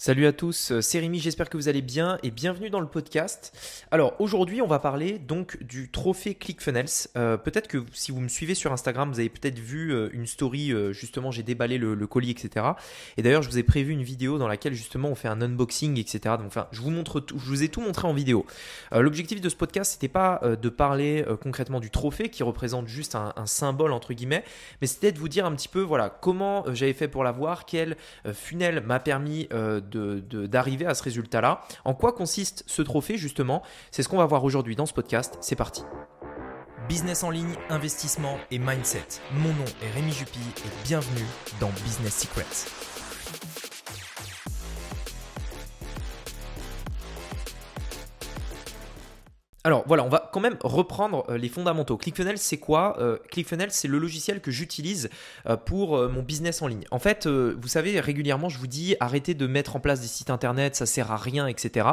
Salut à tous, euh, c'est Rémi, j'espère que vous allez bien et bienvenue dans le podcast. Alors aujourd'hui on va parler donc du trophée ClickFunnels. Euh, peut-être que si vous me suivez sur Instagram, vous avez peut-être vu euh, une story, justement j'ai déballé le, colis, etc. Et d'ailleurs je vous ai prévu une vidéo dans laquelle justement on fait un unboxing, etc. Donc enfin je vous montre tout, je vous ai tout montré en vidéo. L'objectif de ce podcast c'était pas de parler concrètement du trophée qui représente juste un, symbole entre guillemets, mais c'était de vous dire un petit peu voilà comment j'avais fait pour l'avoir, quel funnel m'a permis de d'arriver à ce résultat-là. En quoi consiste ce trophée justement? C'est ce qu'on va voir aujourd'hui dans ce podcast. C'est parti. Business en ligne, investissement et mindset. Mon nom est Rémi Jupy et bienvenue dans Business Secrets. Alors voilà, on va quand même reprendre euh, les fondamentaux. ClickFunnels, c'est quoi euh, ClickFunnels, c'est le logiciel que j'utilise euh, pour mon business en ligne. En fait, vous savez, régulièrement, je vous dis arrêtez de mettre en place des sites internet, ça sert à rien, etc.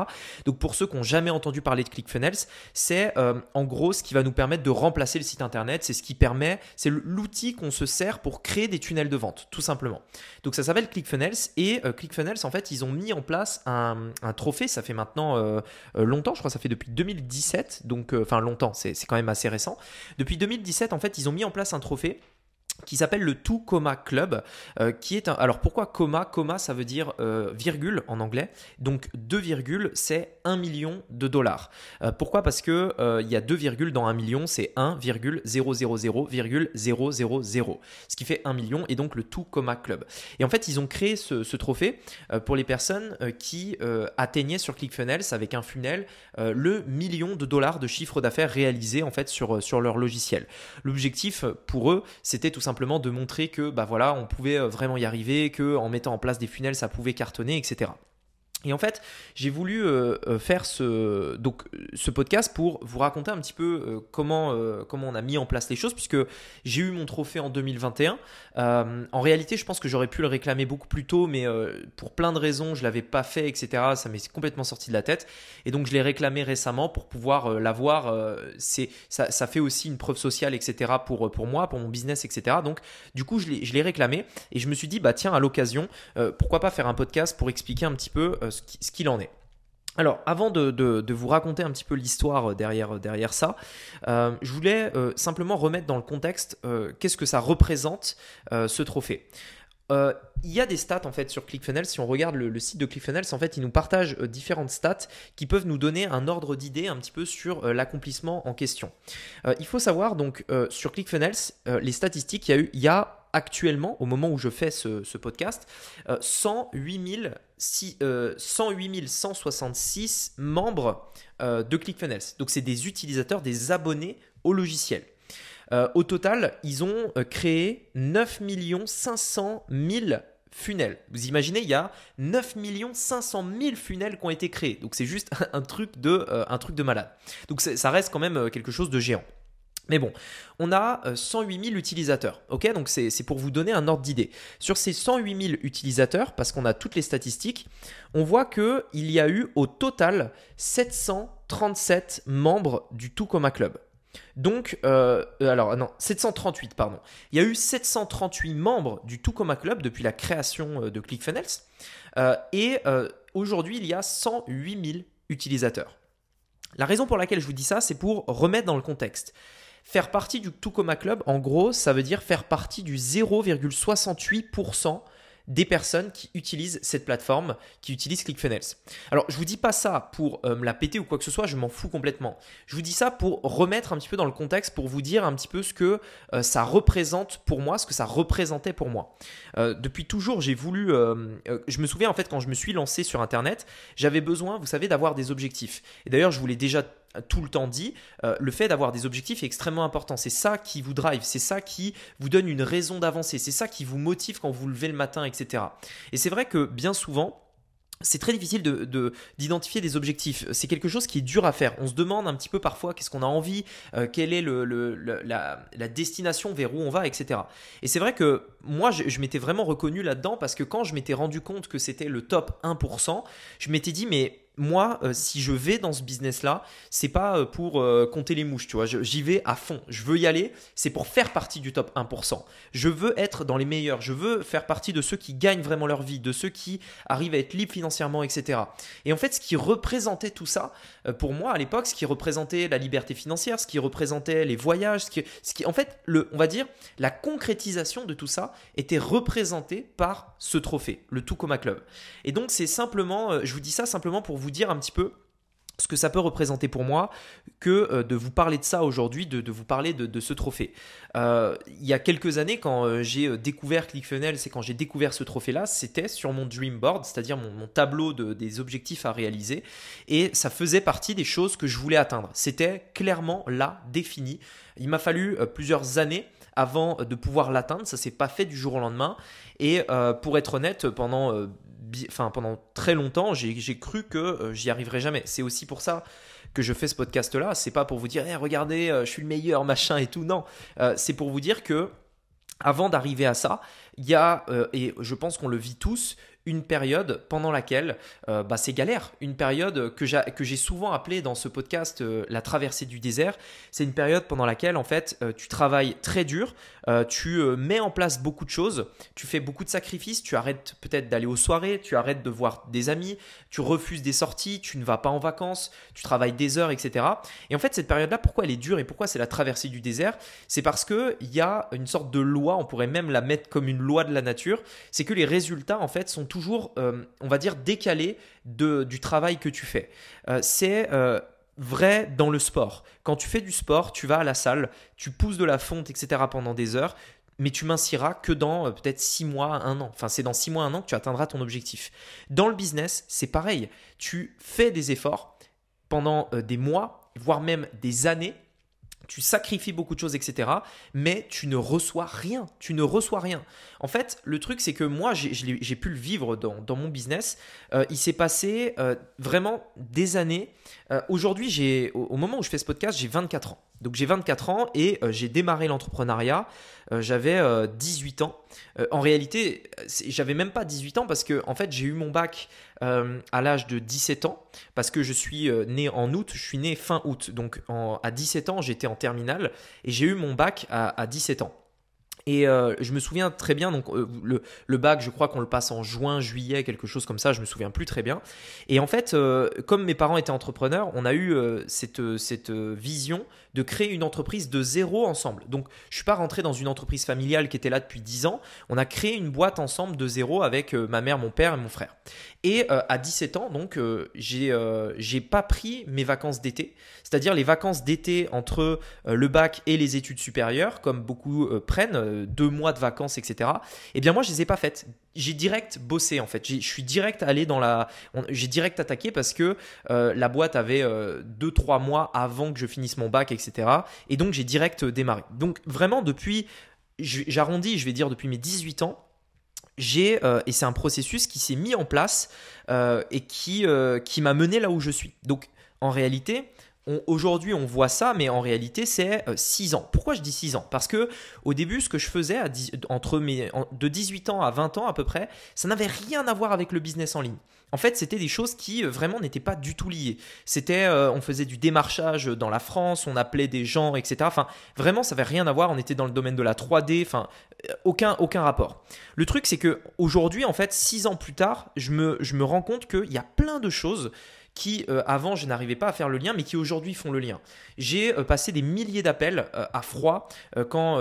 Donc pour ceux qui n'ont jamais entendu parler de ClickFunnels, c'est en gros ce qui va nous permettre de remplacer le site internet. C'est ce qui permet, c'est l'outil qu'on se sert pour créer des tunnels de vente, tout simplement. Donc ça s'appelle ClickFunnels et ClickFunnels, en fait, ils ont mis en place un, un trophée. Ça fait maintenant longtemps, je crois, ça fait depuis 2017 donc euh, enfin longtemps, c'est quand même assez récent. Depuis 2017, en fait, ils ont mis en place un trophée qui s'appelle le Two Coma Club, euh, qui est un... Alors pourquoi coma Coma, ça veut dire euh, virgule en anglais. Donc 2 virgules, c'est 1 million de dollars. Euh, pourquoi? Parce que il y a 2 virgules dans 1 million, c'est 1,000,000. Ce qui fait 1 million et donc le Two Coma Club. Et en fait, ils ont créé ce, ce trophée pour les personnes qui atteignaient sur ClickFunnels avec un funnel le million de dollars de chiffre d'affaires réalisé en fait sur, sur leur logiciel. L'objectif pour eux, c'était tout simplement de montrer que bah voilà, on pouvait euh, vraiment y arriver, que en mettant en place des funnels, ça pouvait cartonner, etc. Et en fait, j'ai voulu euh, euh, faire ce, donc, ce podcast pour vous raconter un petit peu euh, comment, comment on a mis en place les choses, puisque j'ai eu mon trophée en 2021. en réalité, je pense que j'aurais pu le réclamer beaucoup plus tôt, mais pour plein de raisons, je ne l'avais pas fait, etc. Ça m'est complètement sorti de la tête. Et donc, je l'ai réclamé récemment pour pouvoir l'avoir. c'est, ça, ça, fait aussi une preuve sociale, etc. pour, pour moi, pour mon business, etc. Donc, du coup, je l'ai, réclamé et je me suis dit, bah tiens, à l'occasion, pourquoi pas faire un podcast pour expliquer un petit peu ce qu'il en est. Alors, avant de, vous raconter un petit peu l'histoire euh, derrière, euh, derrière ça, euh, je voulais simplement remettre dans le contexte qu'est-ce que ça représente ce trophée. il y a des stats en fait sur ClickFunnels. Si on regarde le, site de ClickFunnels, en fait, ils nous partagent différentes stats qui peuvent nous donner un ordre d'idée un petit peu sur l'accomplissement en question. il faut savoir donc sur ClickFunnels, les statistiques, il y a il actuellement, au moment où je fais ce, podcast, 108, 166 membres euh, de ClickFunnels. Donc, c'est des utilisateurs, des abonnés au logiciel. Euh, au total, ils ont euh, créé 9 500 000 funnels. Vous imaginez, il y a 9 500 000 funnels qui ont été créés. Donc, c'est juste un truc, de, un truc de malade. Donc, ça reste quand même quelque chose de géant. Mais bon, on a 108 euh, 000 utilisateurs. Ok, donc c'est pour vous donner un ordre d'idée. Sur ces 108 000 utilisateurs, parce qu'on a toutes les statistiques, on voit qu'il y a eu au total 737 membres du Tout Club. Donc, euh, euh, alors non, 738, pardon. Il y a eu 738 membres du Tout Club depuis la création de ClickFunnels. et aujourd'hui, il y a 108 000 utilisateurs. La raison pour laquelle je vous dis ça, c'est pour remettre dans le contexte. Faire partie du Tukoma Club, en gros, ça veut dire faire partie du 0,68% des personnes qui utilisent cette plateforme, qui utilisent ClickFunnels. Alors, je vous dis pas ça pour euh, me la péter ou quoi que ce soit, je m'en fous complètement. Je vous dis ça pour remettre un petit peu dans le contexte, pour vous dire un petit peu ce que euh, ça représente pour moi, ce que ça représentait pour moi. Euh, depuis toujours, j'ai voulu. je me souviens en fait quand je me suis lancé sur Internet, j'avais besoin, vous savez, d'avoir des objectifs. Et d'ailleurs, je voulais déjà tout le temps dit, euh, le fait d'avoir des objectifs est extrêmement important. C'est ça qui vous drive, c'est ça qui vous donne une raison d'avancer, c'est ça qui vous motive quand vous levez le matin, etc. Et c'est vrai que bien souvent, c'est très difficile de, d'identifier des objectifs. C'est quelque chose qui est dur à faire. On se demande un petit peu parfois qu'est-ce qu'on a envie, euh, quelle est la, destination vers où on va, etc. Et c'est vrai que moi, je m'étais vraiment reconnu là-dedans parce que quand je m'étais rendu compte que c'était le top 1%, je m'étais dit, mais moi, euh, si je vais dans ce business-là, c'est pas euh, pour euh, compter les mouches, tu vois. J'y vais à fond. Je veux y aller. C'est pour faire partie du top 1%. Je veux être dans les meilleurs. Je veux faire partie de ceux qui gagnent vraiment leur vie, de ceux qui arrivent à être libres financièrement, etc. Et en fait, ce qui représentait tout ça, pour moi à l'époque, ce qui représentait la liberté financière, ce qui représentait les voyages, ce qui, en fait, le, on va dire, la concrétisation de tout ça était représentée par ce trophée, le Tucoma Club. Et donc, c'est simplement, je vous dis ça simplement pour vous dire un petit peu ce que ça peut représenter pour moi que euh, de vous parler de ça aujourd'hui, de, vous parler de, ce trophée. Euh, il y a quelques années, quand euh, j'ai découvert ClickFunnels c'est quand j'ai découvert ce trophée-là, c'était sur mon dream board, c'est-à-dire mon, tableau des objectifs à réaliser, et ça faisait partie des choses que je voulais atteindre. C'était clairement là, défini. Il m'a fallu plusieurs années avant de pouvoir l'atteindre, ça s'est pas fait du jour au lendemain, et pour être honnête, pendant pendant très longtemps, j'ai cru que euh, j'y arriverais jamais. C'est aussi pour ça que je fais ce podcast-là. C'est pas pour vous dire, eh, regardez, euh, je suis le meilleur, machin et tout. Non, euh, c'est pour vous dire que avant d'arriver à ça, il y a, et je pense qu'on le vit tous, une période pendant laquelle euh, bah, c'est galère, une période que j'ai souvent appelée dans ce podcast euh, la traversée du désert. C'est une période pendant laquelle en fait euh, tu travailles très dur, tu mets en place beaucoup de choses, tu fais beaucoup de sacrifices, tu arrêtes peut-être d'aller aux soirées, tu arrêtes de voir des amis, tu refuses des sorties, tu ne vas pas en vacances, tu travailles des heures, etc. Et en fait cette période-là, pourquoi elle est dure et pourquoi c'est la traversée du désert? C'est parce qu'il y a une sorte de loi, on pourrait même la mettre comme une loi de la nature, c'est que les résultats en fait sont toujours, euh, on va dire, décalé de, du travail que tu fais. Euh, c'est euh, vrai dans le sport. Quand tu fais du sport, tu vas à la salle, tu pousses de la fonte, etc. pendant des heures, mais tu minciras que dans peut-être 6 mois, 1 an. Enfin, c'est dans 6 mois, 1 an que tu atteindras ton objectif. Dans le business, c'est pareil. Tu fais des efforts pendant des mois, voire même des années, tu sacrifies beaucoup de choses, etc. Mais tu ne reçois rien. Tu ne reçois rien. En fait, le truc, c'est que moi, j'ai pu le vivre dans, mon business. Euh, il s'est passé euh, vraiment des années. Euh, aujourd'hui, au, au moment où je fais ce podcast, j'ai 24 ans. Donc j'ai 24 ans et j'ai démarré l'entrepreneuriat. j'avais 18 ans. en réalité, j'avais même pas 18 ans parce que en fait, j'ai eu mon bac à l'âge de 17 ans parce que je suis né en août. Je suis né fin août. Donc à 17 ans, j'étais en terminale et j'ai eu mon bac à 17 ans. Et euh, je me souviens très bien, donc euh, le, bac, je crois qu'on le passe en juin, juillet, quelque chose comme ça, je me souviens plus très bien. Et en fait, euh, comme mes parents étaient entrepreneurs, on a eu cette, cette vision de créer une entreprise de zéro ensemble. Donc, je suis pas rentré dans une entreprise familiale qui était là depuis 10 ans. On a créé une boîte ensemble de zéro avec ma mère, mon père et mon frère. Et à 17 ans, donc, j'ai j'ai pas pris mes vacances d'été, c'est-à-dire les vacances d'été entre le bac et les études supérieures, comme beaucoup prennent deux mois de vacances, etc. Eh bien moi, je les ai pas faites. J'ai direct bossé en fait. Je suis direct allé dans la, j'ai direct attaqué parce que euh, la boîte avait euh, deux trois mois avant que je finisse mon bac, etc. Et donc j'ai direct démarré. Donc vraiment depuis, j'arrondis, je vais dire depuis mes 18 ans, j'ai euh, et c'est un processus qui s'est mis en place et qui qui m'a mené là où je suis. Donc en réalité, aujourd'hui on voit ça, mais en réalité c'est 6 euh, ans. Pourquoi je dis 6 ans? Parce que au début, ce que je faisais entre mes, de 18 ans à 20 ans à peu près, ça n'avait rien à voir avec le business en ligne. En fait, c'était des choses qui euh, vraiment n'étaient pas du tout liées. C'était, euh, on faisait du démarchage dans la France, on appelait des gens, etc. Enfin, vraiment, ça n'avait rien à voir. On était dans le domaine de la 3D. Enfin, aucun, aucun rapport. Le truc, c'est que aujourd'hui, en fait, six ans plus tard, je me, je me rends compte qu'il y a plein de choses qui euh, avant je n'arrivais pas à faire le lien, mais qui aujourd'hui font le lien. J'ai euh, passé des milliers d'appels euh, à froid quand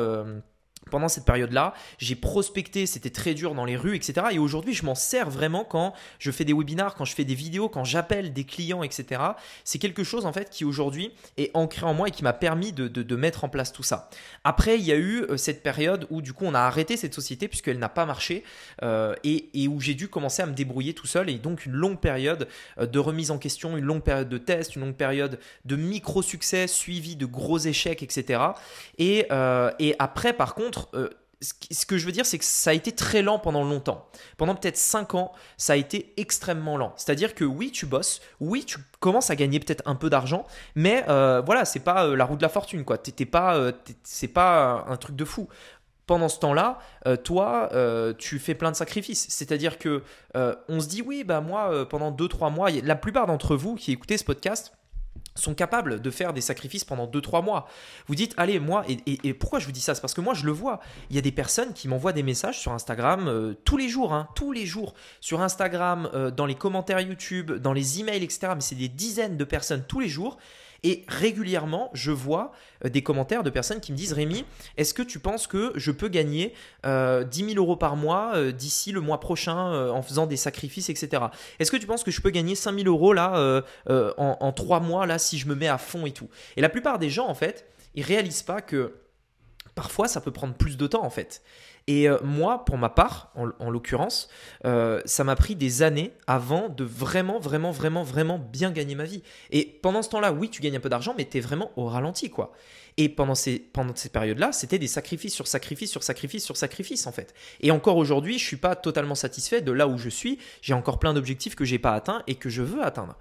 pendant cette période-là, j'ai prospecté, c'était très dur dans les rues, etc. Et aujourd'hui, je m'en sers vraiment quand je fais des webinars, quand je fais des vidéos, quand j'appelle des clients, etc. C'est quelque chose en fait qui aujourd'hui est ancré en moi et qui m'a permis de, mettre en place tout ça. Après, il y a eu euh, cette période où du coup on a arrêté cette société puisqu'elle n'a pas marché euh, et, où j'ai dû commencer à me débrouiller tout seul et donc une longue période euh, de remise en question, une longue période de test, une longue période de micro-succès suivi de gros échecs, etc. Et, et après, par contre, euh, ce que je veux dire, c'est que ça a été très lent pendant longtemps. Pendant peut-être 5 ans, ça a été extrêmement lent. C'est-à-dire que oui, tu bosses, oui, tu commences à gagner peut-être un peu d'argent, mais euh, voilà, c'est pas euh, la roue de la fortune, quoi. T'es pas, c'est pas un truc de fou. pendant ce temps-là, euh, toi, euh, tu fais plein de sacrifices. C'est-à-dire que euh, on se dit, oui, bah moi, pendant 2-3 mois, la plupart d'entre vous qui écoutez ce podcast sont capables de faire des sacrifices pendant 2-3 mois. Vous dites, allez, moi, et, pourquoi je vous dis ça? C'est parce que moi, je le vois. Il y a des personnes qui m'envoient des messages sur Instagram tous les jours, hein, tous les jours. Sur Instagram, dans les commentaires YouTube, dans les emails, etc. Mais c'est des dizaines de personnes tous les jours et régulièrement, je vois euh, des commentaires de personnes qui me disent Rémi, est-ce que tu penses que je peux gagner 10 000 euros par mois euh, d'ici le mois prochain en faisant des sacrifices, etc. Est-ce que tu penses que je peux gagner 5 000 euros là en, en 3 mois là si je me mets à fond et tout? Et la plupart des gens, en fait, ils réalisent pas que parfois ça peut prendre plus de temps en fait. Et euh, moi, pour ma part, en, l'occurrence, euh, ça m'a pris des années avant de vraiment, vraiment, vraiment, vraiment bien gagner ma vie. Et pendant ce temps-là, oui, tu gagnes un peu d'argent, mais tu es vraiment au ralenti, quoi. Et pendant ces, pendant ces périodes-là, c'était des sacrifices sur sacrifices sur sacrifices sur sacrifices, en fait. Et encore aujourd'hui, je suis pas totalement satisfait de là où je suis. J'ai encore plein d'objectifs que j'ai pas atteints et que je veux atteindre.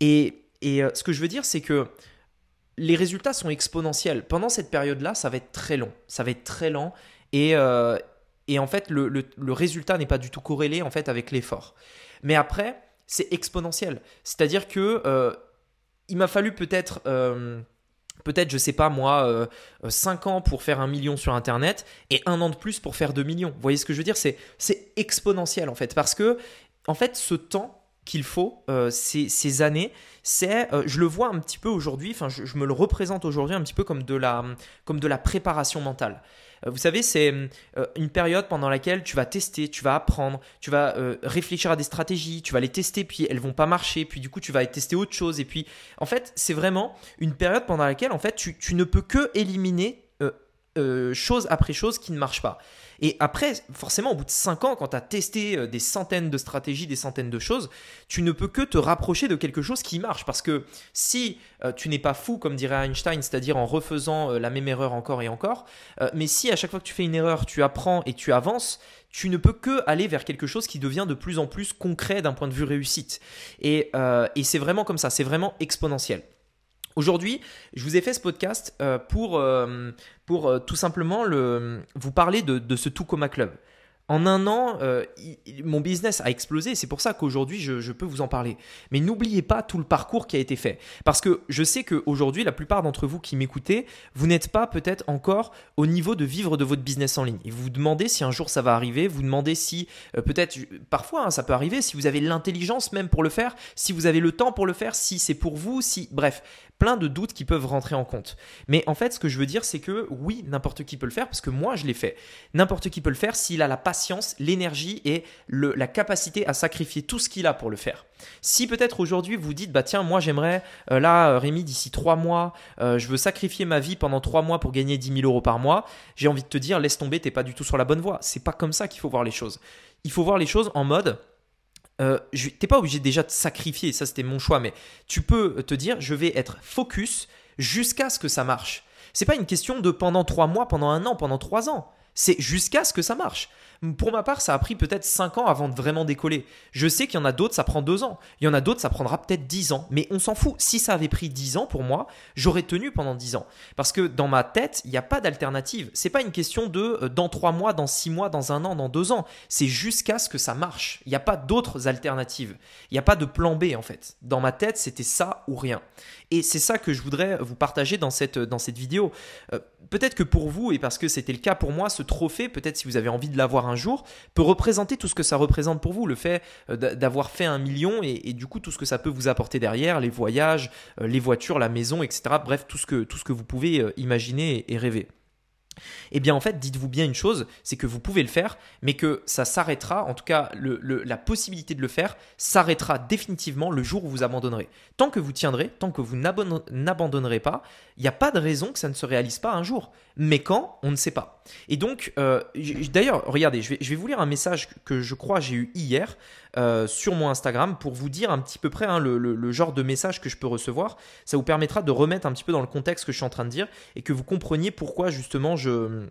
Et, et euh, ce que je veux dire, c'est que les résultats sont exponentiels. Pendant cette période-là, ça va être très long. Ça va être très lent et, euh, et en fait, le, résultat n'est pas du tout corrélé en fait avec l'effort. Mais après, c'est exponentiel. C'est-à-dire que euh, il m'a fallu peut-être euh, peut-être, je sais pas moi, 5 ans pour faire un million sur Internet et un an de plus pour faire 2 millions. Vous voyez ce que je veux dire? C'est exponentiel en fait. Parce que, en fait, ce temps qu'il faut, ces, ces, années, c'est, je le vois un petit peu aujourd'hui, enfin, je, je, me le représente aujourd'hui un petit peu comme de la, comme de la préparation mentale. Euh, vous savez, c'est euh, une période pendant laquelle tu vas tester, tu vas apprendre, tu vas euh, réfléchir à des stratégies, tu vas les tester, puis elles vont pas marcher, puis du coup tu vas tester autre chose. Et puis, en fait, c'est vraiment une période pendant laquelle, en fait, tu, tu ne peux que éliminer chose après chose qui ne marche pas. Et après, forcément, au bout de 5 ans, quand tu as testé euh, des centaines de stratégies, des centaines de choses, tu ne peux que te rapprocher de quelque chose qui marche. Parce que si euh, tu n'es pas fou, comme dirait Einstein, c'est-à-dire en refaisant euh, la même erreur encore et encore, mais si à chaque fois que tu fais une erreur, tu apprends et tu avances, tu ne peux que aller vers quelque chose qui devient de plus en plus concret d'un point de vue réussite. Et, et c'est vraiment comme ça, c'est vraiment exponentiel. Aujourd'hui, je vous ai fait ce podcast euh, pour, euh, pour euh, tout simplement le, vous parler de, de ce Coma Club. En un an, mon business a explosé. C'est pour ça qu'aujourd'hui, je, peux vous en parler. Mais n'oubliez pas tout le parcours qui a été fait. Parce que je sais qu'aujourd'hui, la plupart d'entre vous qui m'écoutez, vous n'êtes pas peut-être encore au niveau de vivre de votre business en ligne. Et vous vous demandez si un jour ça va arriver. Vous demandez si, peut-être, parfois, hein, ça peut arriver, si vous avez l'intelligence même pour le faire, si vous avez le temps pour le faire, si c'est pour vous, si. Bref, plein de doutes qui peuvent rentrer en compte. Mais en fait, ce que je veux dire, c'est que oui, n'importe qui peut le faire parce que moi, je l'ai fait. N'importe qui peut le faire s'il a la patience, l'énergie et la capacité à sacrifier tout ce qu'il a pour le faire. Si peut-être aujourd'hui vous dites, bah tiens, moi j'aimerais, euh, là, euh, Rémi, d'ici trois mois, euh, je veux sacrifier ma vie pendant trois mois pour gagner 10 000 euros par mois, j'ai envie de te dire, laisse tomber, t'es pas du tout sur la bonne voie. C'est pas comme ça qu'il faut voir les choses. Il faut voir les choses en mode, euh, t'es pas obligé déjà de sacrifier, ça c'était mon choix, mais tu peux te dire je vais être focus jusqu'à ce que ça marche. C'est pas une question de pendant trois mois, pendant un an, pendant trois ans. C'est jusqu'à ce que ça marche. Pour ma part, ça a pris peut-être 5 ans avant de vraiment décoller. Je sais qu'il y en a d'autres, ça prend 2 ans. Il y en a d'autres, ça prendra peut-être 10 ans. Mais on s'en fout. Si ça avait pris 10 ans pour moi, j'aurais tenu pendant 10 ans. Parce que dans ma tête, il n'y a pas d'alternative. C'est pas une question de euh, dans 3 mois, dans 6 mois, dans un an, dans 2 ans. C'est jusqu'à ce que ça marche. Il n'y a pas d'autres alternatives. Il n'y a pas de plan B en fait. Dans ma tête, c'était ça ou rien. Et c'est ça que je voudrais vous partager dans cette, dans cette vidéo. Euh, peut-être que pour vous, et parce que c'était le cas pour moi, ce trophée, peut-être si vous avez envie de l'avoir un jour, peut représenter tout ce que ça représente pour vous, le fait euh, d'avoir fait un million et, du coup tout ce que ça peut vous apporter derrière, les voyages, euh, les voitures, la maison, etc. Bref, tout ce que, tout ce que vous pouvez euh, imaginer et rêver. Eh bien en fait, dites-vous bien une chose, c'est que vous pouvez le faire, mais que ça s'arrêtera, en tout cas la possibilité de le faire s'arrêtera définitivement le jour où vous abandonnerez. Tant que vous tiendrez, tant que vous n'abandonnerez pas, il n'y a pas de raison que ça ne se réalise pas un jour. Mais quand, on ne sait pas. Et donc, euh, d'ailleurs, regardez, je vais, je vais, vous lire un message que je crois j'ai eu hier euh, sur mon Instagram pour vous dire un petit peu près hein, le, genre de message que je peux recevoir. Ça vous permettra de remettre un petit peu dans le contexte que je suis en train de dire et que vous compreniez pourquoi justement je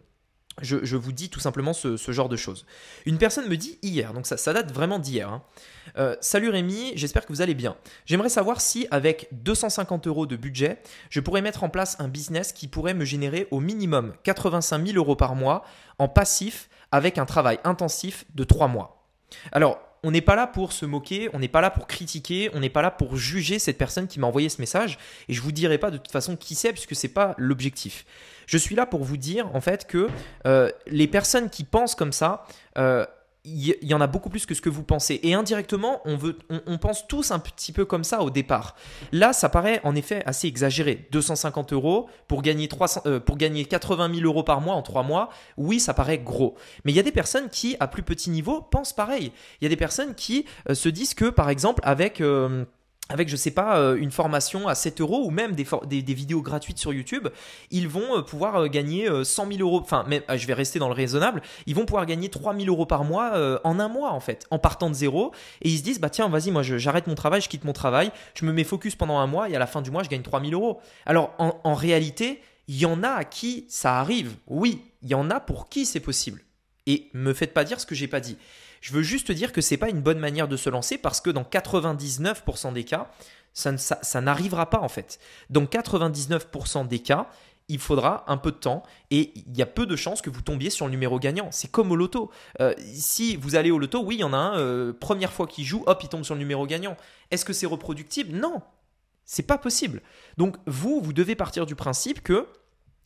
je, vous dis tout simplement ce, genre de choses. Une personne me dit hier, donc ça, ça date vraiment d'hier. hein, euh, Salut Rémi, j'espère que vous allez bien. J'aimerais savoir si avec 250 euros de budget, je pourrais mettre en place un business qui pourrait me générer au minimum 85 000 euros par mois en passif avec un travail intensif de 3 mois. Alors, on n'est pas là pour se moquer, on n'est pas là pour critiquer, on n'est pas là pour juger cette personne qui m'a envoyé ce message. Et je vous dirai pas de toute façon qui c'est puisque c'est pas l'objectif. Je suis là pour vous dire en fait que euh, les personnes qui pensent comme ça, euh, il y, en a beaucoup plus que ce que vous pensez. Et indirectement, on, veut, on, pense tous un petit peu comme ça au départ. Là, ça paraît en effet assez exagéré. 250 euros pour gagner, 300, euh, pour gagner 80 000 euros par mois en 3 mois, oui, ça paraît gros. Mais il y a des personnes qui, à plus petit niveau, pensent pareil. Il y a des personnes qui se disent que, par exemple, avec avec, je sais pas, euh, une formation à 7 euros ou même des, vidéos gratuites sur YouTube, ils vont euh, pouvoir euh, gagner 100 000 euros, enfin, je vais rester dans le raisonnable, ils vont pouvoir gagner 3 000 euros par mois en un mois, en fait, en partant de zéro. Et ils se disent, bah tiens, vas-y, moi, j'arrête mon travail, je quitte mon travail, je me mets focus pendant un mois et à la fin du mois, je gagne 3 000 euros. Alors, en, en réalité, il y en a à qui ça arrive. Oui, il y en a pour qui c'est possible. Et me faites pas dire ce que j'ai pas dit. Je veux juste dire que c'est pas une bonne manière de se lancer parce que dans 99% des cas, ça, ça, n'arrivera pas en fait. Dans 99% des cas, il faudra un peu de temps et il y a peu de chances que vous tombiez sur le numéro gagnant. C'est comme au loto. Euh, si vous allez au loto, oui, il y en a un, euh, première fois qu'il joue, hop, il tombe sur le numéro gagnant. Est-ce que c'est reproductible? Non, c'est pas possible. Donc vous, vous devez partir du principe que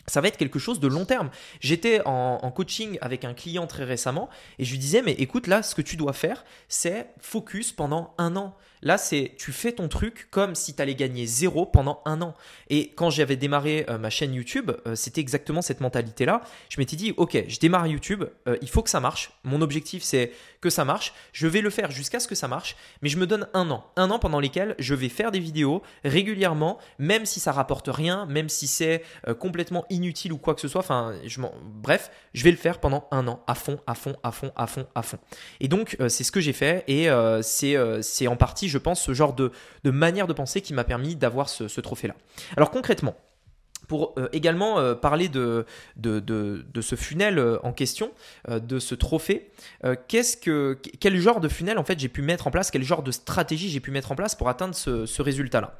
ça va être quelque chose de long terme. J'étais en, coaching avec un client très récemment et je lui disais, mais écoute, là, ce que tu dois faire, c'est focus pendant un an. Là, c'est tu fais ton truc comme si tu allais gagner zéro pendant un an. Et quand j'avais démarré euh, ma chaîne YouTube, euh, c'était exactement cette mentalité-là. Je m'étais dit, ok, je démarre YouTube, euh, il faut que ça marche. Mon objectif, c'est que ça marche. Je vais le faire jusqu'à ce que ça marche, mais je me donne un an. Un an pendant lesquels je vais faire des vidéos régulièrement, même si ça rapporte rien, même si c'est complètement inutile ou quoi que ce soit. Enfin, je bref, je vais le faire pendant un an, à fond, à fond, à fond, à fond, à fond. Et donc, c'est ce que j'ai fait et c'est en partie, je pense, ce genre de, manière de penser qui m'a permis d'avoir ce, trophée-là. Alors concrètement, pour euh, également euh, parler de, ce funnel euh, en question, de ce trophée, quel genre de funnel en fait j'ai pu mettre en place, quel genre de stratégie j'ai pu mettre en place pour atteindre ce résultat-là?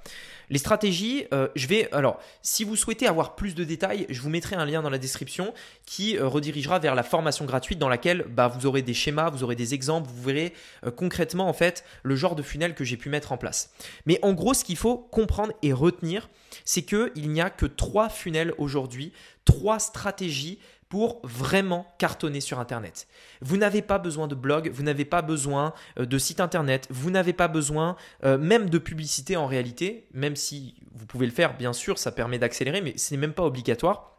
Les stratégies, euh, je vais. Alors, si vous souhaitez avoir plus de détails, je vous mettrai un lien dans la description qui euh, redirigera vers la formation gratuite dans laquelle bah, vous aurez des schémas, vous aurez des exemples, vous verrez euh, concrètement en fait le genre de funnel que j'ai pu mettre en place. Mais en gros, ce qu'il faut comprendre et retenir, c'est qu'il n'y a que trois funnels aujourd'hui, trois stratégies pour vraiment cartonner sur Internet. Vous n'avez pas besoin de blog, vous n'avez pas besoin euh, de site Internet, vous n'avez pas besoin euh, même de publicité en réalité, même si vous pouvez le faire, bien sûr, ça permet d'accélérer, mais ce n'est même pas obligatoire.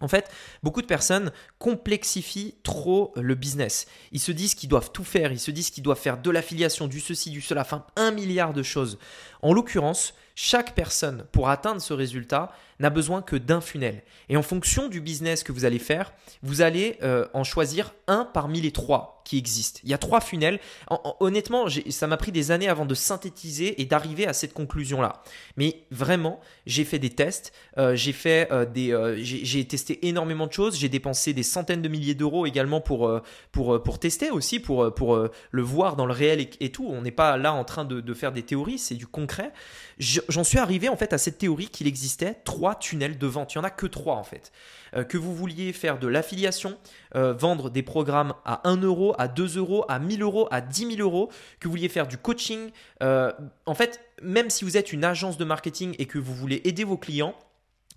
En fait, beaucoup de personnes complexifient trop le business. Ils se disent qu'ils doivent tout faire, ils se disent qu'ils doivent faire de l'affiliation, du ceci, du cela, enfin un milliard de choses. En l'occurrence, chaque personne, pour atteindre ce résultat, n'a besoin que d'un funnel. Et en fonction du business que vous allez faire, vous allez euh, en choisir un parmi les trois existent. Il y a trois funnels. honnêtement, ça m'a pris des années avant de synthétiser et d'arriver à cette conclusion-là. Mais vraiment, j'ai fait des tests, euh, j'ai fait euh, des, j'ai testé énormément de choses, j'ai dépensé des centaines de milliers d'euros également pour, tester aussi, pour, pour le voir dans le réel et, tout. On n'est pas là en train de, de faire des théories, c'est du concret. J'en suis arrivé en fait à cette théorie qu'il existait trois tunnels de vente. Il n'y en a que trois en fait. Euh, que vous vouliez faire de l'affiliation, euh, vendre des programmes à 1 euro, à 2 euros, à 1000 euros, à 10 000 euros, que vous vouliez faire du coaching. Euh, en fait, même si vous êtes une agence de marketing et que vous voulez aider vos clients,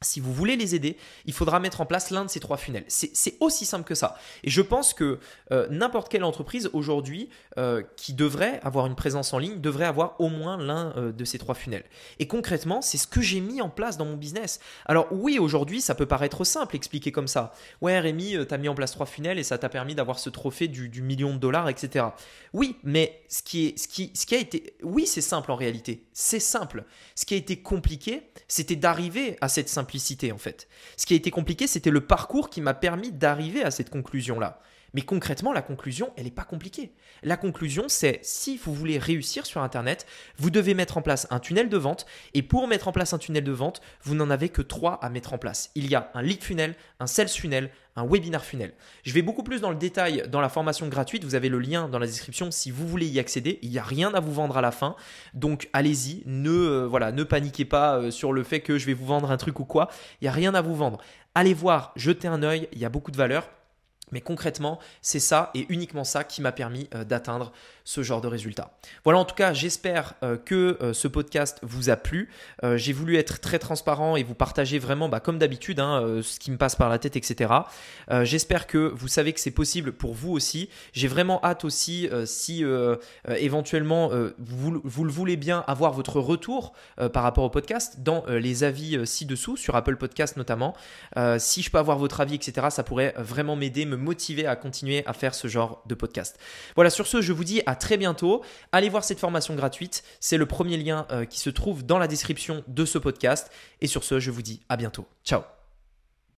si vous voulez les aider, il faudra mettre en place l'un de ces trois funnels. C'est aussi simple que ça. Et je pense que euh, n'importe quelle entreprise aujourd'hui euh, qui devrait avoir une présence en ligne devrait avoir au moins l'un euh, de ces trois funnels. Et concrètement, c'est ce que j'ai mis en place dans mon business. Alors oui, aujourd'hui, ça peut paraître simple expliquer comme ça. Ouais, Rémi, tu as mis en place trois funnels et ça t'a permis d'avoir ce trophée du, du, million de dollars, etc. Oui, mais ce qui, est, ce qui, ce qui a été... Oui, c'est simple en réalité. C'est simple. Ce qui a été compliqué, c'était d'arriver à cette simplicité Ce qui a été compliqué, c'était le parcours qui m'a permis d'arriver à cette conclusion-là. Mais concrètement, la conclusion, elle n'est pas compliquée. La conclusion, c'est si vous voulez réussir sur Internet, vous devez mettre en place un tunnel de vente. Et pour mettre en place un tunnel de vente, vous n'en avez que trois à mettre en place. Il y a un lead funnel, un sales funnel, un webinar funnel. Je vais beaucoup plus dans le détail dans la formation gratuite. Vous avez le lien dans la description si vous voulez y accéder. Il n'y a rien à vous vendre à la fin. Donc allez-y, ne, euh, voilà, ne paniquez pas euh, sur le fait que je vais vous vendre un truc ou quoi. Il n'y a rien à vous vendre. Allez voir, jetez un œil, il y a beaucoup de valeur. Mais concrètement, c'est ça et uniquement ça qui m'a permis euh, d'atteindre ce genre de résultat. Voilà, en tout cas, j'espère euh, que euh, ce podcast vous a plu. J'ai voulu être très transparent et vous partager vraiment, bah, comme d'habitude, hein, ce qui me passe par la tête, etc. j'espère que vous savez que c'est possible pour vous aussi. J'ai vraiment hâte aussi, si éventuellement vous, vous, le voulez bien, avoir votre retour par rapport au podcast dans les avis ci-dessous, sur Apple Podcast notamment. si je peux avoir votre avis, etc., ça pourrait vraiment m'aider, me motiver à continuer à faire ce genre de podcast. Voilà, sur ce, je vous dis à très bientôt. Allez voir cette formation gratuite. C'est le premier lien euh, qui se trouve dans la description de ce podcast. Et sur ce, je vous dis à bientôt. Ciao